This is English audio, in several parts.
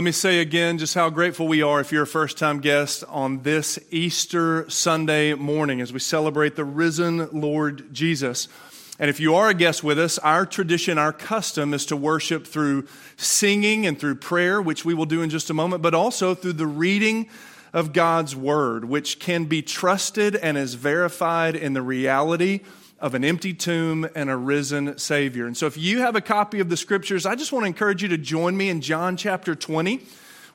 Let me say again just how grateful we are if you're a first time guest on this Easter Sunday morning as we celebrate the risen Lord Jesus. And if you are a guest with us, our tradition, our custom is to worship through singing and through prayer, which we will do in just a moment, but also through the reading of God's Word, which can be trusted and is verified in the reality of an empty tomb and a risen Savior. And so, if you have a copy of the scriptures, I just want to encourage you to join me in John chapter 20.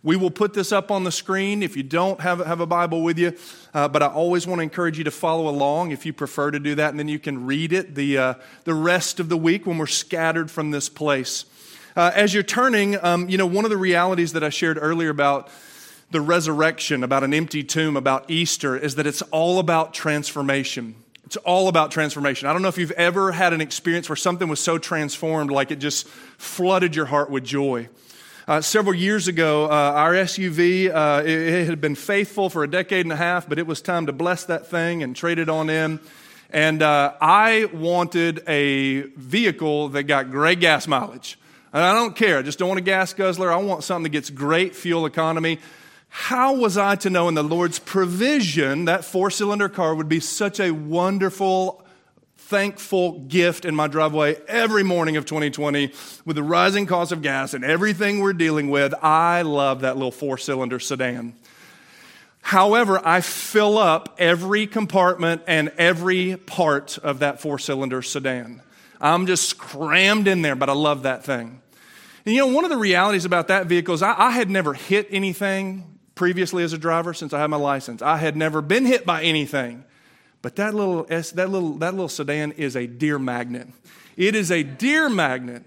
We will put this up on the screen if you don't have, have a Bible with you, uh, but I always want to encourage you to follow along if you prefer to do that, and then you can read it the, uh, the rest of the week when we're scattered from this place. Uh, as you're turning, um, you know, one of the realities that I shared earlier about the resurrection, about an empty tomb, about Easter, is that it's all about transformation. It's all about transformation. I don't know if you've ever had an experience where something was so transformed, like it just flooded your heart with joy. Uh, several years ago, uh, our SUV, uh, it, it, had been faithful for a decade and a half, but it was time to bless that thing and trade it on in. And uh, I wanted a vehicle that got great gas mileage. And I don't care, I just don't want a gas guzzler. I want something that gets great fuel economy. How was I to know in the Lord's provision that four cylinder car would be such a wonderful, thankful gift in my driveway every morning of 2020 with the rising cost of gas and everything we're dealing with? I love that little four cylinder sedan. However, I fill up every compartment and every part of that four cylinder sedan. I'm just crammed in there, but I love that thing. And you know, one of the realities about that vehicle is I, I had never hit anything previously as a driver since I had my license. I had never been hit by anything. But that little, that little, that little sedan is a deer magnet. It is a deer magnet.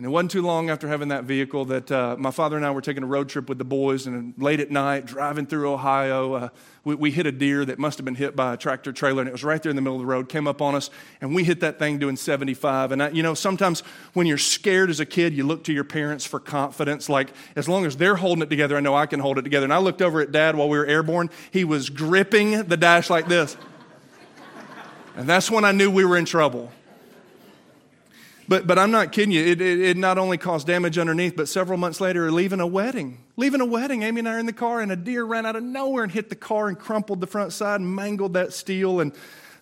And it wasn't too long after having that vehicle that uh, my father and I were taking a road trip with the boys, and late at night, driving through Ohio, uh, we, we, hit a deer that must have been hit by a tractor trailer, and it was right there in the middle of the road, came up on us, and we hit that thing doing 75. And I, you know, sometimes when you're scared as a kid, you look to your parents for confidence. Like, as long as they're holding it together, I know I can hold it together. And I looked over at dad while we were airborne. He was gripping the dash like this. and that's when I knew we were in trouble. But, but I'm not kidding you. It, it, it, not only caused damage underneath, but several months later, leaving a wedding. Leaving a wedding, Amy and I are in the car, and a deer ran out of nowhere and hit the car and crumpled the front side and mangled that steel. And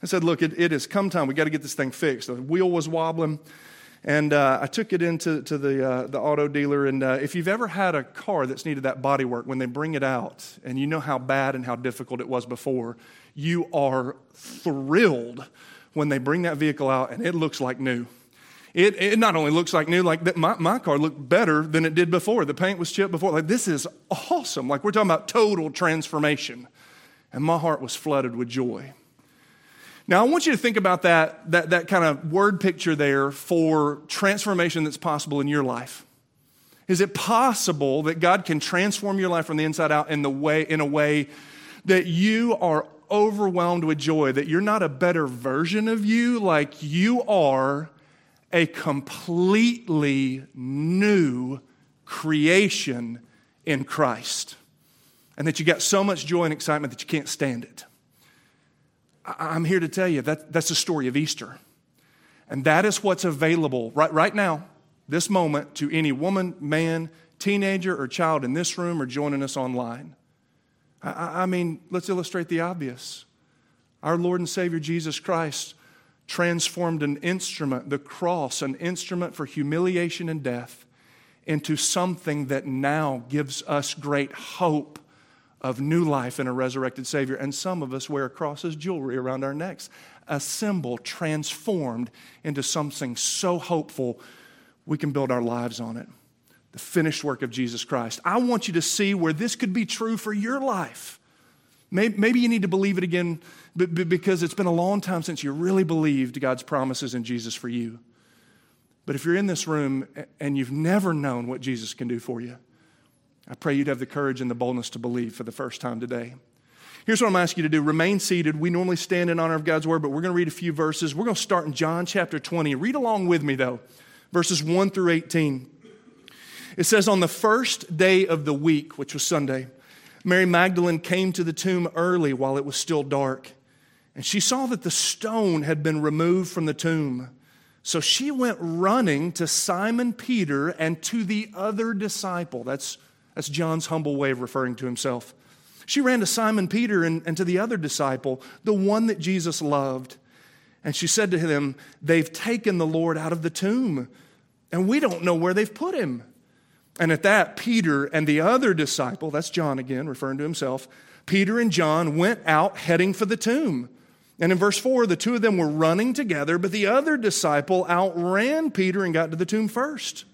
I said, Look, it, it is come time. we got to get this thing fixed. The wheel was wobbling. And uh, I took it into to the, uh, the auto dealer. And uh, if you've ever had a car that's needed that body work, when they bring it out and you know how bad and how difficult it was before, you are thrilled when they bring that vehicle out and it looks like new. It, it not only looks like new, like that my, my car looked better than it did before. The paint was chipped before. Like, this is awesome. Like, we're talking about total transformation. And my heart was flooded with joy. Now, I want you to think about that, that, that kind of word picture there for transformation that's possible in your life. Is it possible that God can transform your life from the inside out in, the way, in a way that you are overwhelmed with joy, that you're not a better version of you, like you are a completely new creation in Christ. And that you got so much joy and excitement that you can't stand it. I'm here to tell you that that's the story of Easter. And that is what's available right, right now, this moment, to any woman, man, teenager, or child in this room or joining us online. I, I mean, let's illustrate the obvious. Our Lord and Savior Jesus Christ transformed an instrument, the cross, an instrument for humiliation and death, into something that now gives us great hope of new life in a resurrected Savior. And some of us wear a cross as jewelry around our necks, a symbol transformed into something so hopeful we can build our lives on it. The finished work of Jesus Christ. I want you to see where this could be true for your life. Maybe you need to believe it again because it's been a long time since you really believed God's promises in Jesus for you. But if you're in this room and you've never known what Jesus can do for you, I pray you'd have the courage and the boldness to believe for the first time today. Here's what I'm asking you to do remain seated. We normally stand in honor of God's word, but we're going to read a few verses. We're going to start in John chapter 20. Read along with me, though, verses 1 through 18. It says, On the first day of the week, which was Sunday, Mary Magdalene came to the tomb early while it was still dark, and she saw that the stone had been removed from the tomb. So she went running to Simon Peter and to the other disciple. That's That's John's humble way of referring to himself. She ran to Simon Peter and, and to the other disciple, the one that Jesus loved. And she said to them, They've taken the Lord out of the tomb, and we don't know where they've put him. And at that, Peter and the other disciple, that's John again, referring to himself, Peter and John went out heading for the tomb. And in verse 4, the two of them were running together, but the other disciple outran Peter and got to the tomb first.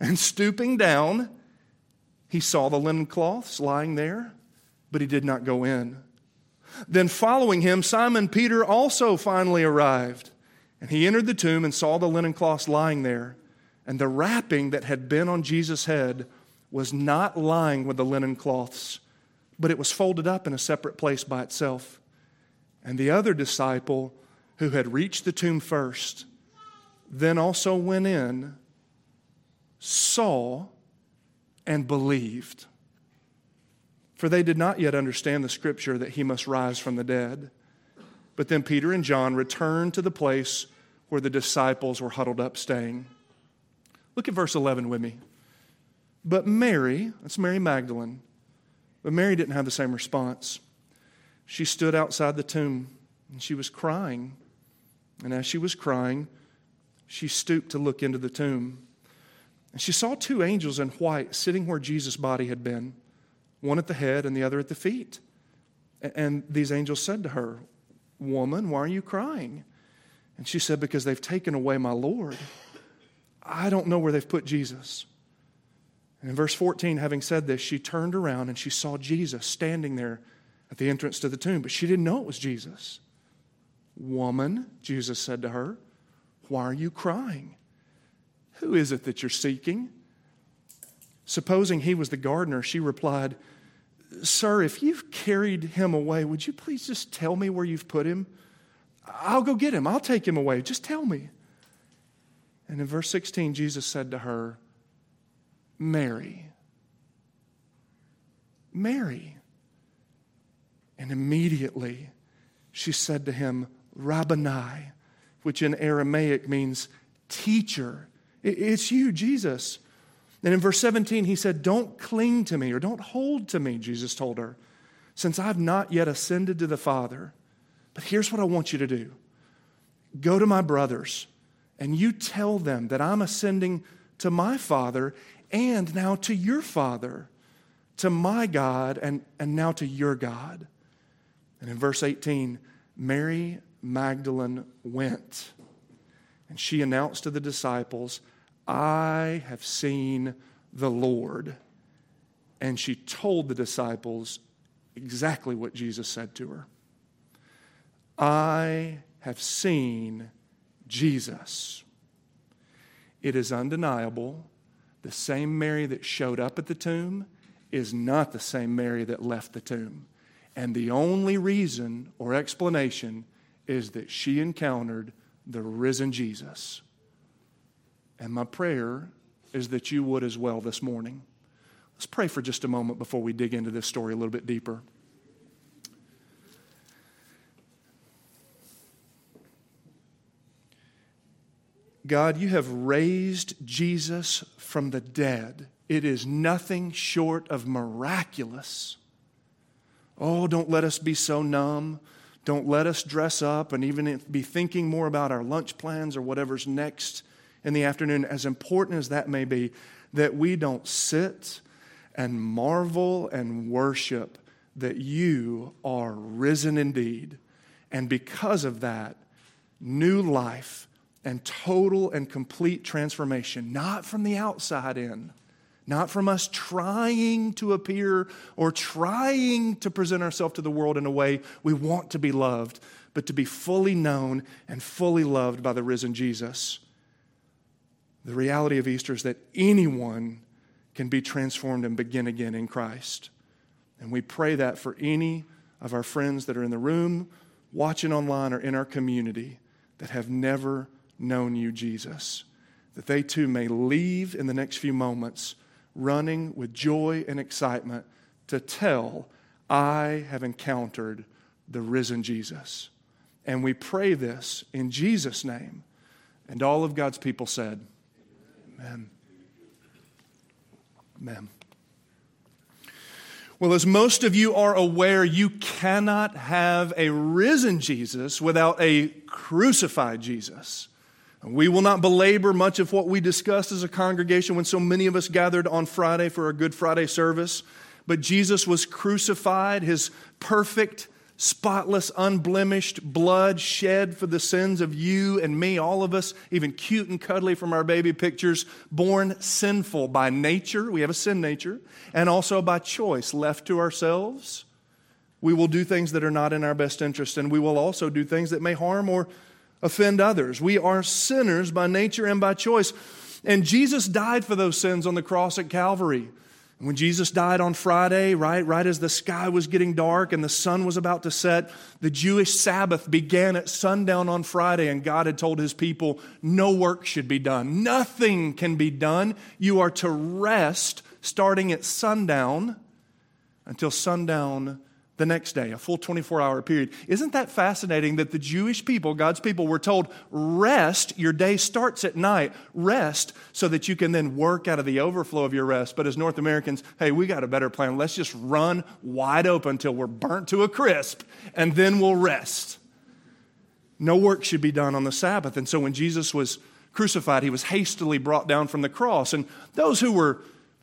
And stooping down, he saw the linen cloths lying there, but he did not go in. Then, following him, Simon Peter also finally arrived. And he entered the tomb and saw the linen cloths lying there. And the wrapping that had been on Jesus' head was not lying with the linen cloths, but it was folded up in a separate place by itself. And the other disciple who had reached the tomb first then also went in, saw, and believed. For they did not yet understand the scripture that he must rise from the dead. But then Peter and John returned to the place where the disciples were huddled up staying. Look at verse 11 with me. But Mary, that's Mary Magdalene, but Mary didn't have the same response. She stood outside the tomb and she was crying. And as she was crying, she stooped to look into the tomb. And she saw two angels in white sitting where Jesus' body had been, one at the head and the other at the feet. And these angels said to her, Woman, why are you crying? And she said, Because they've taken away my Lord. I don't know where they've put Jesus. And in verse 14, having said this, she turned around and she saw Jesus standing there at the entrance to the tomb, but she didn't know it was Jesus. Woman, Jesus said to her, why are you crying? Who is it that you're seeking? Supposing he was the gardener, she replied, Sir, if you've carried him away, would you please just tell me where you've put him? I'll go get him. I'll take him away. Just tell me. And in verse 16, Jesus said to her, Mary. Mary. And immediately she said to him, Rabboni, which in Aramaic means teacher. It's you, Jesus. And in verse 17, he said, Don't cling to me or don't hold to me, Jesus told her, since I've not yet ascended to the Father. But here's what I want you to do go to my brothers and you tell them that I'm ascending to my Father and now to your Father, to my God and, and now to your God. And in verse 18, Mary Magdalene went and she announced to the disciples, I have seen the Lord. And she told the disciples exactly what Jesus said to her I have seen Jesus. It is undeniable the same Mary that showed up at the tomb is not the same Mary that left the tomb. And the only reason or explanation is that she encountered the risen Jesus. And my prayer is that you would as well this morning. Let's pray for just a moment before we dig into this story a little bit deeper. God, you have raised Jesus from the dead. It is nothing short of miraculous. Oh, don't let us be so numb. Don't let us dress up and even be thinking more about our lunch plans or whatever's next in the afternoon, as important as that may be, that we don't sit and marvel and worship that you are risen indeed. And because of that, new life and total and complete transformation, not from the outside in, not from us trying to appear or trying to present ourselves to the world in a way we want to be loved, but to be fully known and fully loved by the risen Jesus. The reality of Easter is that anyone can be transformed and begin again in Christ. And we pray that for any of our friends that are in the room, watching online, or in our community that have never known you, Jesus, that they too may leave in the next few moments running with joy and excitement to tell, I have encountered the risen Jesus. And we pray this in Jesus' name. And all of God's people said, Amen. Amen. Well, as most of you are aware, you cannot have a risen Jesus without a crucified Jesus. We will not belabor much of what we discussed as a congregation when so many of us gathered on Friday for our Good Friday service. But Jesus was crucified, his perfect spotless, unblemished blood shed for the sins of you and me, all of us, even cute and cuddly from our baby pictures, born sinful by nature. We have a sin nature, and also by choice, left to ourselves. We will do things that are not in our best interest, and we will also do things that may harm or offend others. We are sinners by nature and by choice. And Jesus died for those sins on the cross at Calvary. When Jesus died on Friday, right, right as the sky was getting dark and the sun was about to set, the Jewish Sabbath began at sundown on Friday, and God had told his people, no work should be done. Nothing can be done. You are to rest starting at sundown until sundown the next day, a full 24 hour period. Isn't that fascinating that the Jewish people, God's people, were told, rest, your day starts at night, rest so that you can then work out of the overflow of your rest. But as North Americans, hey, we got a better plan. Let's just run wide open until we're burnt to a crisp, and then we'll rest. No work should be done on the Sabbath. And so when Jesus was crucified, he was hastily brought down from the cross. And those who were,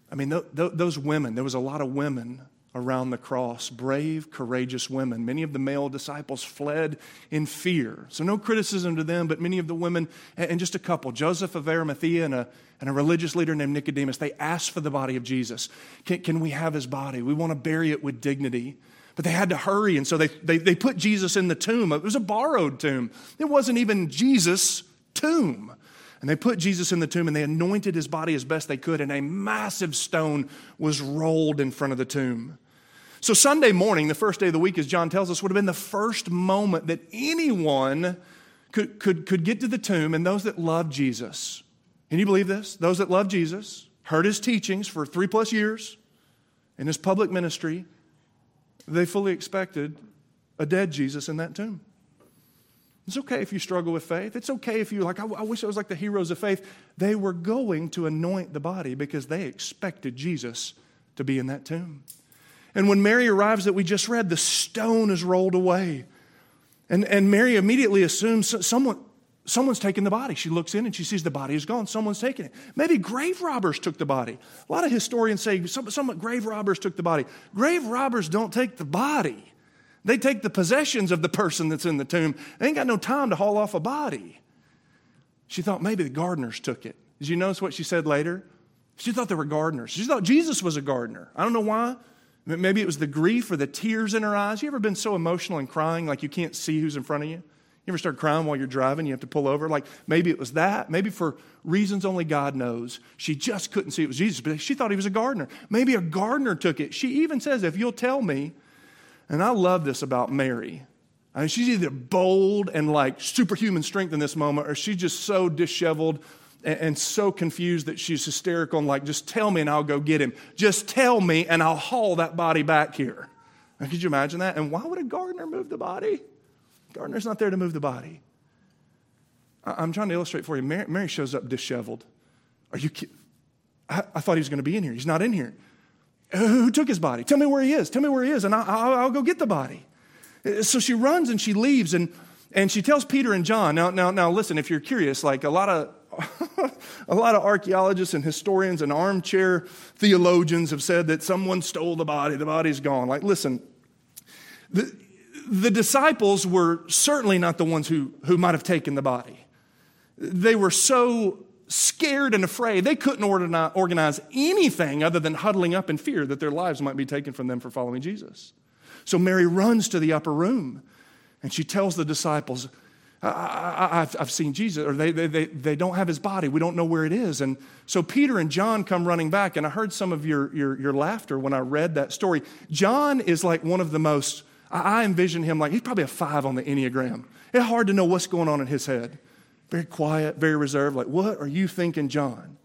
I mean, th- th- those women, there was a lot of women around the cross, brave, courageous women. Many of the male disciples fled in fear. So, no criticism to them, but many of the women, and just a couple, Joseph of Arimathea and a, and a religious leader named Nicodemus, they asked for the body of Jesus. Can, can we have his body? We want to bury it with dignity. But they had to hurry, and so they, they, they put Jesus in the tomb. It was a borrowed tomb, it wasn't even Jesus' tomb. And they put Jesus in the tomb and they anointed his body as best they could, and a massive stone was rolled in front of the tomb. So, Sunday morning, the first day of the week, as John tells us, would have been the first moment that anyone could, could, could get to the tomb, and those that loved Jesus. Can you believe this? Those that loved Jesus, heard his teachings for three plus years in his public ministry, they fully expected a dead Jesus in that tomb. It's okay if you struggle with faith. It's okay if you like, I, I wish I was like the heroes of faith. They were going to anoint the body because they expected Jesus to be in that tomb. And when Mary arrives, that we just read, the stone is rolled away. And, and Mary immediately assumes someone, someone's taken the body. She looks in and she sees the body is gone. Someone's taken it. Maybe grave robbers took the body. A lot of historians say some, some grave robbers took the body. Grave robbers don't take the body. They take the possessions of the person that's in the tomb. They ain't got no time to haul off a body. She thought maybe the gardeners took it. Did you notice what she said later? She thought they were gardeners. She thought Jesus was a gardener. I don't know why. Maybe it was the grief or the tears in her eyes. You ever been so emotional and crying like you can't see who's in front of you? You ever start crying while you're driving? You have to pull over? Like maybe it was that. Maybe for reasons only God knows. She just couldn't see it was Jesus, but she thought he was a gardener. Maybe a gardener took it. She even says, If you'll tell me, and I love this about Mary. I mean, she's either bold and like superhuman strength in this moment, or she's just so disheveled and, and so confused that she's hysterical and like, just tell me and I'll go get him. Just tell me and I'll haul that body back here. Could you imagine that? And why would a gardener move the body? Gardener's not there to move the body. I, am trying to illustrate for you. Mary, Mary shows up disheveled. Are you kidding? I thought he was going to be in here. He's not in here. Who took his body? Tell me where he is. Tell me where he is, and I'll, I'll go get the body. So she runs and she leaves, and, and she tells Peter and John. Now, now, now, listen. If you're curious, like a lot of a lot of archaeologists and historians and armchair theologians have said that someone stole the body. The body's gone. Like, listen. The, the disciples were certainly not the ones who, who might have taken the body. They were so scared and afraid. They couldn't organize anything other than huddling up in fear that their lives might be taken from them for following Jesus. So Mary runs to the upper room and she tells the disciples, I, have seen Jesus, or they, they, they, they don't have his body. We don't know where it is. And so Peter and John come running back, and I heard some of your, your, your laughter when I read that story. John is like one of the most, I envision him like he's probably a five on the Enneagram. It's hard to know what's going on in his head very quiet, very reserved. Like, what are you thinking, John?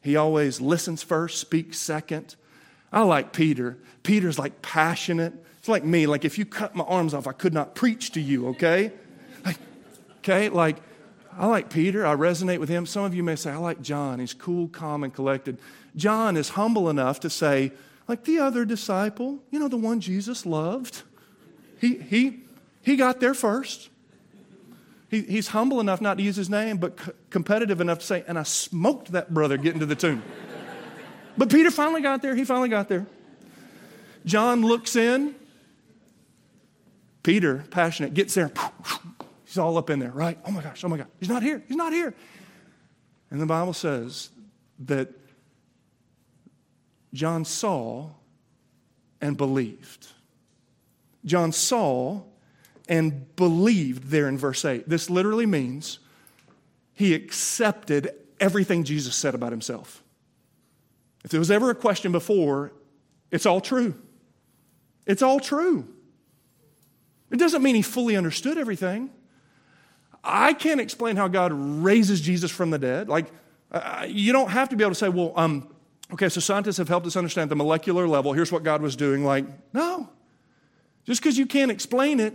He always listens first, speaks second. I like Peter. Peter's like passionate. It's like me. Like, if you cut my arms off, I could not preach to you, okay? Like, okay, like, I like Peter. I resonate with him. Some of you may say, I like John. He's cool, calm, and collected. John is humble enough to say, like the other disciple, you know, the one Jesus loved. He, he, he got there first. He, he's humble enough not to use his name, but c- competitive enough to say, and I smoked that brother getting to the tomb. but Peter finally got there. He finally got there. John looks in. Peter, passionate, gets there. He's all up in there, right? Oh my gosh, oh my God. He's not here. He's not here. And the Bible says that John saw and believed. John saw and believed there in verse 8. This literally means he accepted everything Jesus said about himself. If there was ever a question before, it's all true. It's all true. It doesn't mean he fully understood everything. I can't explain how God raises Jesus from the dead. Like, uh, you don't have to be able to say, well, um, okay, so scientists have helped us understand the molecular level. Here's what God was doing. Like, no. Just because you can't explain it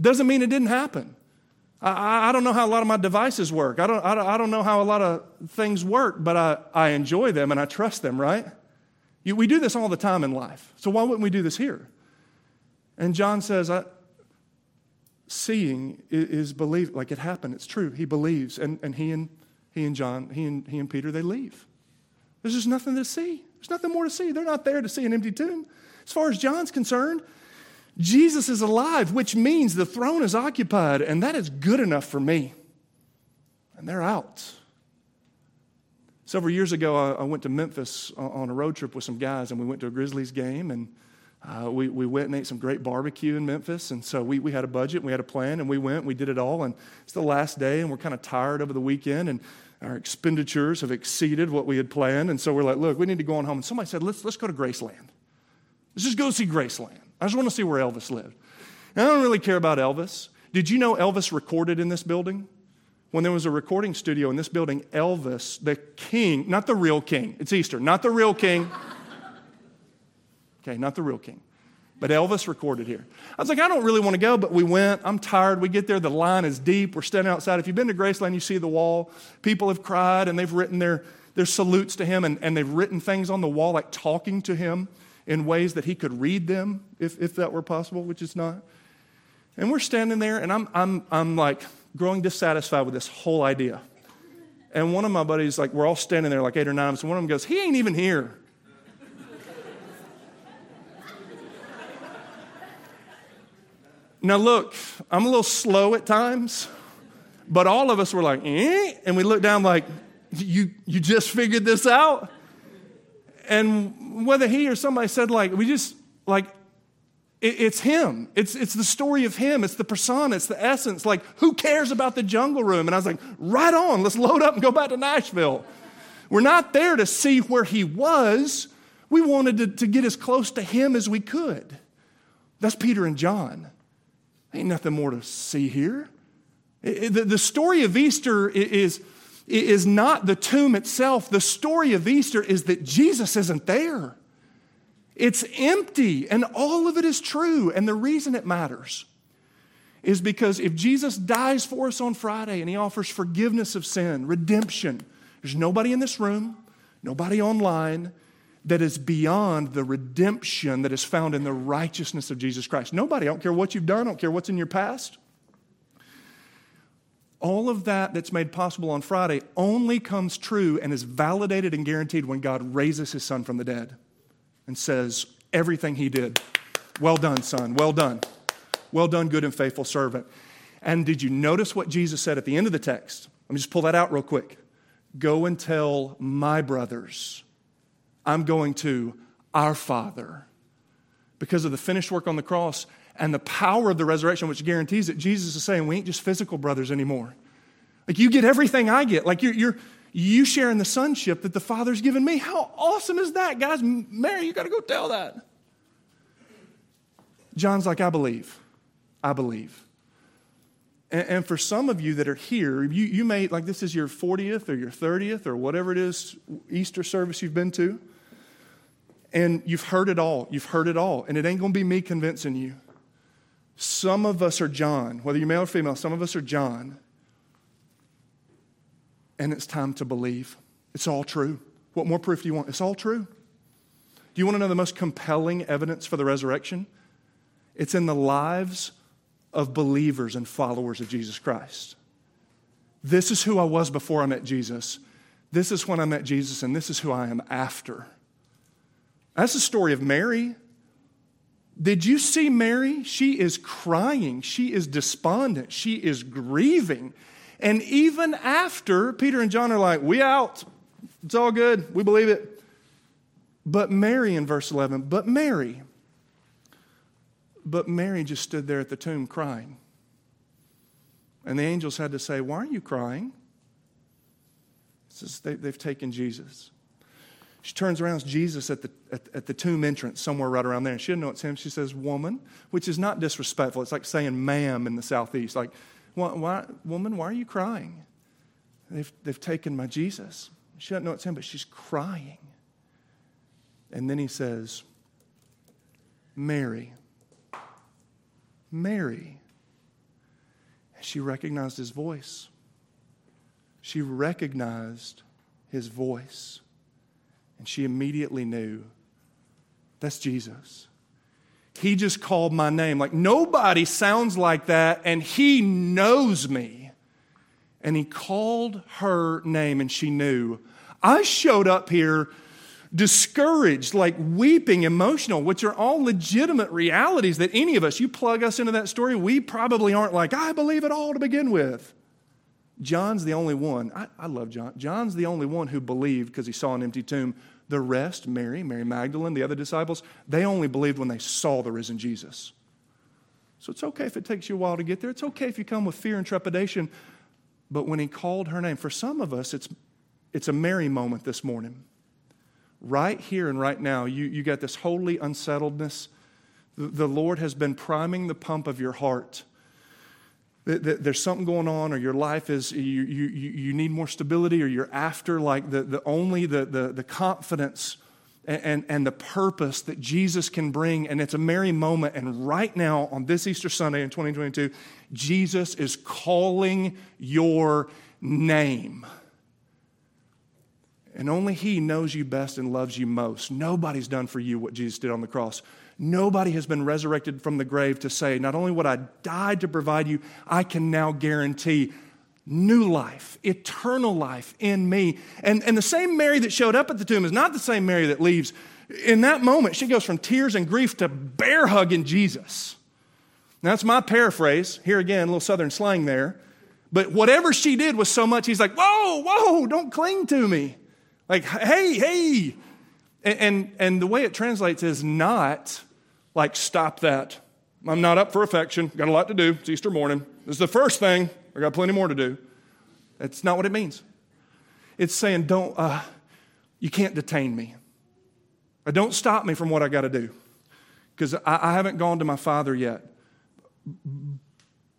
doesn't mean it didn't happen. I, I, don't know how a lot of my devices work. I don't, I, don't, I don't know how a lot of things work, but I, I enjoy them and I trust them, right? You, we do this all the time in life. So why wouldn't we do this here? And John says, seeing is, is believe like it happened. It's true. He believes. And, and he and he and John, he and he and Peter, they leave. There's just nothing to see. There's nothing more to see. They're not there to see an empty tomb. As far as John's concerned, Jesus is alive, which means the throne is occupied, and that is good enough for me. And they're out. Several years ago, I, went to Memphis on a road trip with some guys, and we went to a Grizzlies game, and uh, we, we went and ate some great barbecue in Memphis. And so we, we had a budget, we had a plan, and we went, we did it all. And it's the last day, and we're kind of tired over the weekend, and our expenditures have exceeded what we had planned. And so we're like, look, we need to go on home. And somebody said, let's, let's go to Graceland. Let's just go see Graceland. I just want to see where Elvis lived. And I don't really care about Elvis. Did you know Elvis recorded in this building? When there was a recording studio in this building, Elvis, the king, not the real king, it's Easter, not the real king. Okay, not the real king. But Elvis recorded here. I was like, I don't really want to go, but we went. I'm tired. We get there, the line is deep. We're standing outside. If you've been to Graceland, you see the wall. People have cried and they've written their, their salutes to him and, and they've written things on the wall like talking to him in ways that he could read them, if, if that were possible, which is not. And we're standing there, and I'm, I'm, I'm like growing dissatisfied with this whole idea. And one of my buddies, like, we're all standing there, like eight or nine and one of them goes, He ain't even here. now, look, I'm a little slow at times, but all of us were like, eh? And we looked down, like, you, you just figured this out? And whether he or somebody said, like, we just, like, it, it's him. It's, it's the story of him. It's the persona. It's the essence. Like, who cares about the jungle room? And I was like, right on. Let's load up and go back to Nashville. We're not there to see where he was. We wanted to, to get as close to him as we could. That's Peter and John. Ain't nothing more to see here. It, it, the, the story of Easter is is not the tomb itself. The story of Easter is that Jesus isn't there. It's empty, and all of it is true. And the reason it matters is because if Jesus dies for us on Friday and he offers forgiveness of sin, redemption, there's nobody in this room, nobody online that is beyond the redemption that is found in the righteousness of Jesus Christ. Nobody, I don't care what you've done, I don't care what's in your past. All of that that's made possible on Friday only comes true and is validated and guaranteed when God raises his son from the dead and says, Everything he did, well done, son, well done. Well done, good and faithful servant. And did you notice what Jesus said at the end of the text? Let me just pull that out real quick. Go and tell my brothers, I'm going to our Father. Because of the finished work on the cross, and the power of the resurrection, which guarantees it, Jesus is saying we ain't just physical brothers anymore. Like you get everything I get. Like you're, you're you share in the sonship that the Father's given me. How awesome is that, guys? Mary, you got to go tell that. John's like, I believe. I believe. And, and, for some of you that are here, you, you may, like this is your 40th or your 30th or whatever it is Easter service you've been to. And you've heard it all. You've heard it all. And it ain't going to be me convincing you. Some of us are John, whether you're male or female, some of us are John. And it's time to believe. It's all true. What more proof do you want? It's all true. Do you want to know the most compelling evidence for the resurrection? It's in the lives of believers and followers of Jesus Christ. This is who I was before I met Jesus. This is when I met Jesus, and this is who I am after. That's the story of Mary. Did you see Mary? She is crying. She is despondent. She is grieving. And even after, Peter and John are like, We out. It's all good. We believe it. But Mary in verse 11, but Mary, but Mary just stood there at the tomb crying. And the angels had to say, Why are you crying? Says they, have taken Jesus. She turns around, it's Jesus at the, at, at, the tomb entrance, somewhere right around there. And she doesn't know it's him. She says, Woman, which is not disrespectful. It's like saying ma'am in the Southeast. Like, why, why, woman, why are you crying? They've, they've taken my Jesus. She doesn't know it's him, but she's crying. And then he says, Mary. Mary. And she recognized his voice. She recognized his voice. And she immediately knew that's Jesus. He just called my name. Like nobody sounds like that, and he knows me. And he called her name, and she knew. I showed up here discouraged, like weeping, emotional, which are all legitimate realities that any of us, you plug us into that story, we probably aren't like, I believe it all to begin with. John's the only one. I, I love John. John's the only one who believed because he saw an empty tomb. The rest, Mary, Mary Magdalene, the other disciples, they only believed when they saw the risen Jesus. So it's okay if it takes you a while to get there. It's okay if you come with fear and trepidation. But when he called her name, for some of us, it's, it's a Mary moment this morning right here and right now, you, you got this holy unsettledness. The, the Lord has been priming the pump of your heart. There's something going on, or your life is, you, you, you need more stability, or you're after like the, the only the, the, the confidence and, and, and the purpose that Jesus can bring. And it's a Mary moment. And right now, on this Easter Sunday in 2022, Jesus is calling your name. And only He knows you best and loves you most. Nobody's done for you what Jesus did on the cross. Nobody has been resurrected from the grave to say, not only what I died to provide you, I can now guarantee new life, eternal life in me. And, and the same Mary that showed up at the tomb is not the same Mary that leaves. In that moment, she goes from tears and grief to bear hugging Jesus. Now, that's my paraphrase. Here again, a little southern slang there. But whatever she did was so much, he's like, whoa, whoa, don't cling to me. Like, hey, hey. And, and, and the way it translates is not like, stop that. I'm not up for affection. Got a lot to do. It's Easter morning. This is the first thing. I got plenty more to do. That's not what it means. It's saying, don't, uh, you can't detain me. Uh, don't stop me from what I got to do. Because I, I haven't gone to my father yet.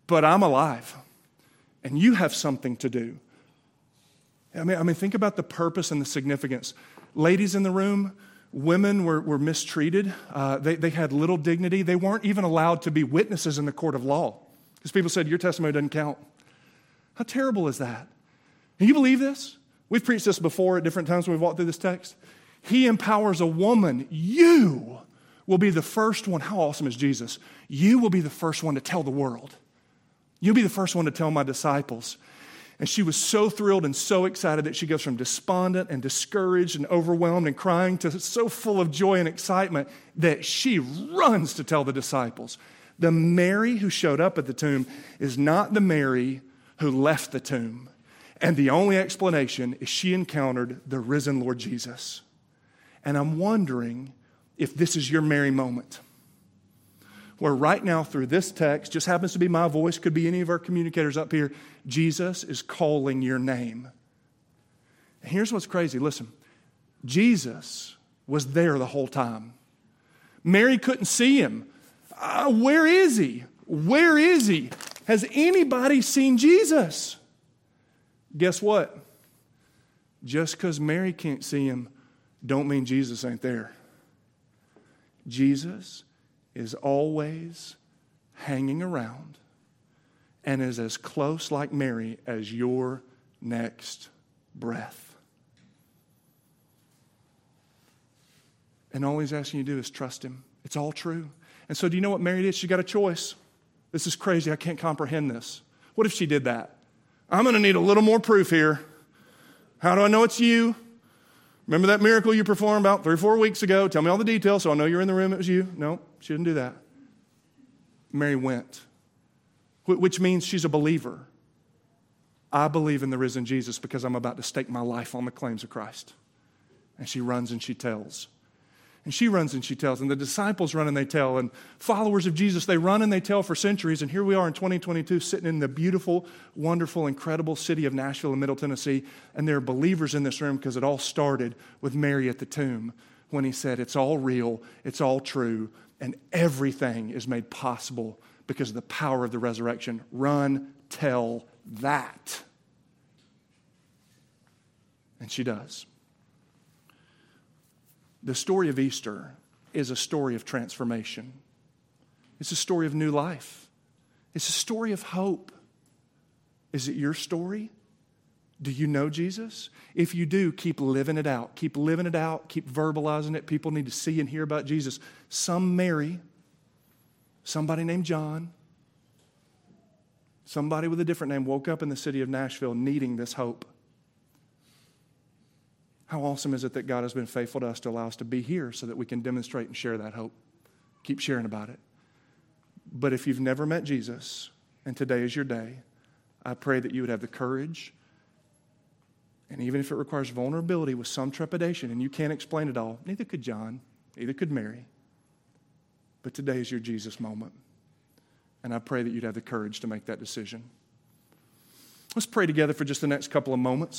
But I'm alive. And you have something to do. I mean, I mean, think about the purpose and the significance. Ladies in the room, women were, were mistreated. Uh, they, they had little dignity. They weren't even allowed to be witnesses in the court of law because people said, Your testimony doesn't count. How terrible is that? Can you believe this? We've preached this before at different times when we've walked through this text. He empowers a woman. You will be the first one. How awesome is Jesus? You will be the first one to tell the world. You'll be the first one to tell my disciples. And she was so thrilled and so excited that she goes from despondent and discouraged and overwhelmed and crying to so full of joy and excitement that she runs to tell the disciples. The Mary who showed up at the tomb is not the Mary who left the tomb. And the only explanation is she encountered the risen Lord Jesus. And I'm wondering if this is your Mary moment where right now through this text, just happens to be my voice, could be any of our communicators up here, Jesus is calling your name. And here's what's crazy listen, Jesus was there the whole time. Mary couldn't see him. Uh, where is he? Where is he? Has anybody seen Jesus? Guess what? Just because Mary can't see him, don't mean Jesus ain't there. Jesus is always hanging around and is as close, like Mary, as your next breath. And all he's asking you to do is trust him. It's all true. And so, do you know what Mary did? She got a choice. This is crazy. I can't comprehend this. What if she did that? I'm going to need a little more proof here. How do I know it's you? Remember that miracle you performed about three or four weeks ago? Tell me all the details so I know you're in the room. It was you. No, she didn't do that. Mary went, which means she's a believer. I believe in the risen Jesus because I'm about to stake my life on the claims of Christ. And she runs and she tells. And she runs and she tells, and the disciples run and they tell, and followers of Jesus, they run and they tell for centuries. And here we are in 2022, sitting in the beautiful, wonderful, incredible city of Nashville in Middle Tennessee. And there are believers in this room because it all started with Mary at the tomb when he said, It's all real, it's all true, and everything is made possible because of the power of the resurrection. Run, tell that. And she does. The story of Easter is a story of transformation. It's a story of new life. It's a story of hope. Is it your story? Do you know Jesus? If you do, keep living it out. Keep living it out. Keep verbalizing it. People need to see and hear about Jesus. Some Mary, somebody named John, somebody with a different name woke up in the city of Nashville needing this hope. How awesome is it that God has been faithful to us to allow us to be here so that we can demonstrate and share that hope? Keep sharing about it. But if you've never met Jesus and today is your day, I pray that you would have the courage, and even if it requires vulnerability with some trepidation and you can't explain it all, neither could John, neither could Mary. But today is your Jesus moment. And I pray that you'd have the courage to make that decision. Let's pray together for just the next couple of moments.